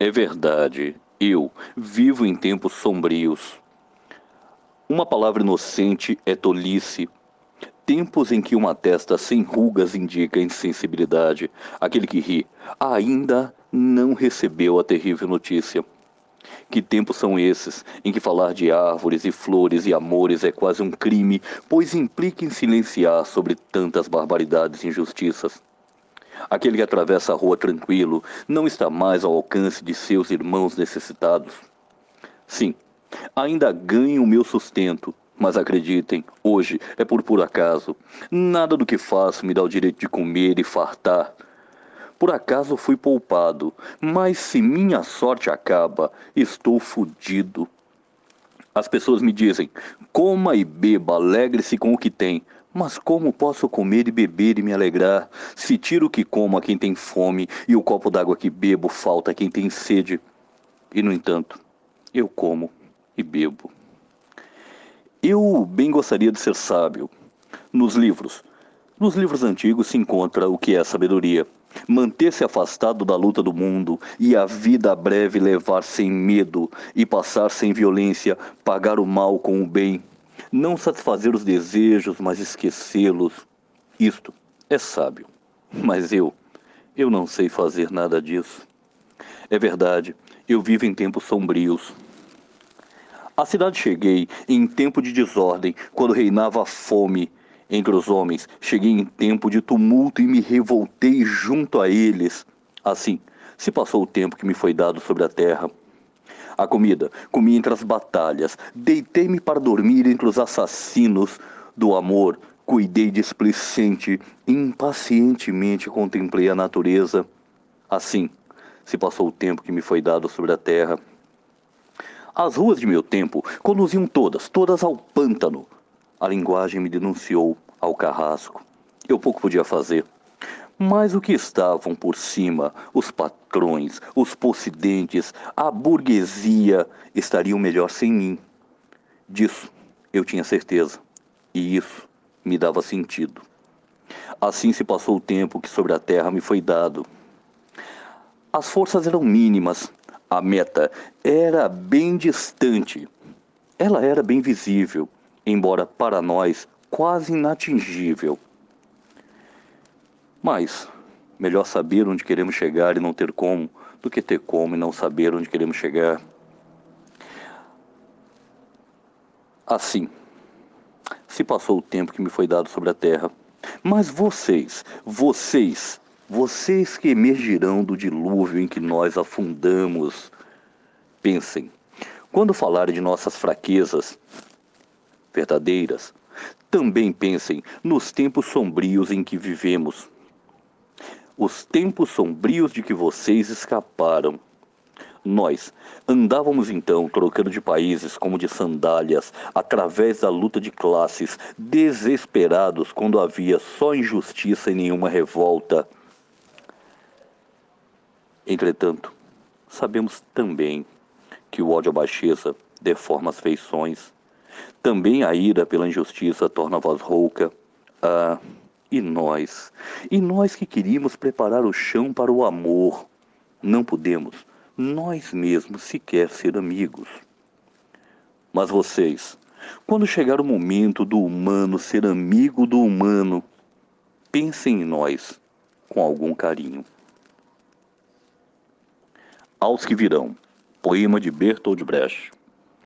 É verdade, eu vivo em tempos sombrios. Uma palavra inocente é tolice. Tempos em que uma testa sem rugas indica insensibilidade. Aquele que ri ainda não recebeu a terrível notícia. Que tempos são esses em que falar de árvores e flores e amores é quase um crime, pois implica em silenciar sobre tantas barbaridades e injustiças? Aquele que atravessa a rua tranquilo não está mais ao alcance de seus irmãos necessitados. Sim, ainda ganho o meu sustento, mas acreditem, hoje é por puro acaso. Nada do que faço me dá o direito de comer e fartar. Por acaso fui poupado, mas se minha sorte acaba, estou fudido. As pessoas me dizem: coma e beba, alegre-se com o que tem. Mas como posso comer e beber e me alegrar, se tiro o que como a quem tem fome e o copo d'água que bebo falta a quem tem sede? E, no entanto, eu como e bebo. Eu bem gostaria de ser sábio. Nos livros, nos livros antigos se encontra o que é sabedoria. Manter-se afastado da luta do mundo e a vida breve levar sem medo e passar sem violência, pagar o mal com o bem, não satisfazer os desejos, mas esquecê-los. Isto é sábio. Mas eu, eu não sei fazer nada disso. É verdade, eu vivo em tempos sombrios. À cidade cheguei em tempo de desordem, quando reinava a fome entre os homens. Cheguei em tempo de tumulto e me revoltei junto a eles. Assim, se passou o tempo que me foi dado sobre a terra. A comida comi entre as batalhas, deitei-me para dormir entre os assassinos do amor, cuidei displicente, impacientemente contemplei a natureza. Assim, se passou o tempo que me foi dado sobre a terra. As ruas de meu tempo conduziam todas, todas ao pântano, a linguagem me denunciou ao carrasco. Eu pouco podia fazer. Mas o que estavam por cima, os patrões, os possidentes, a burguesia, estariam melhor sem mim. Disso eu tinha certeza, e isso me dava sentido. Assim se passou o tempo que sobre a terra me foi dado. As forças eram mínimas, a meta era bem distante. Ela era bem visível, embora para nós quase inatingível. Mas melhor saber onde queremos chegar e não ter como, do que ter como e não saber onde queremos chegar. Assim, se passou o tempo que me foi dado sobre a terra. Mas vocês, vocês, vocês que emergirão do dilúvio em que nós afundamos, pensem, quando falarem de nossas fraquezas, verdadeiras, também pensem nos tempos sombrios em que vivemos. Os tempos sombrios de que vocês escaparam. Nós andávamos então trocando de países como de sandálias, através da luta de classes, desesperados quando havia só injustiça e nenhuma revolta. Entretanto, sabemos também que o ódio à baixeza deforma as feições também a ira pela injustiça torna a voz rouca. Ah, e nós? E nós que queríamos preparar o chão para o amor? Não podemos, nós mesmos, sequer ser amigos. Mas vocês, quando chegar o momento do humano ser amigo do humano, pensem em nós com algum carinho. Aos que virão. Poema de Bertold Brecht.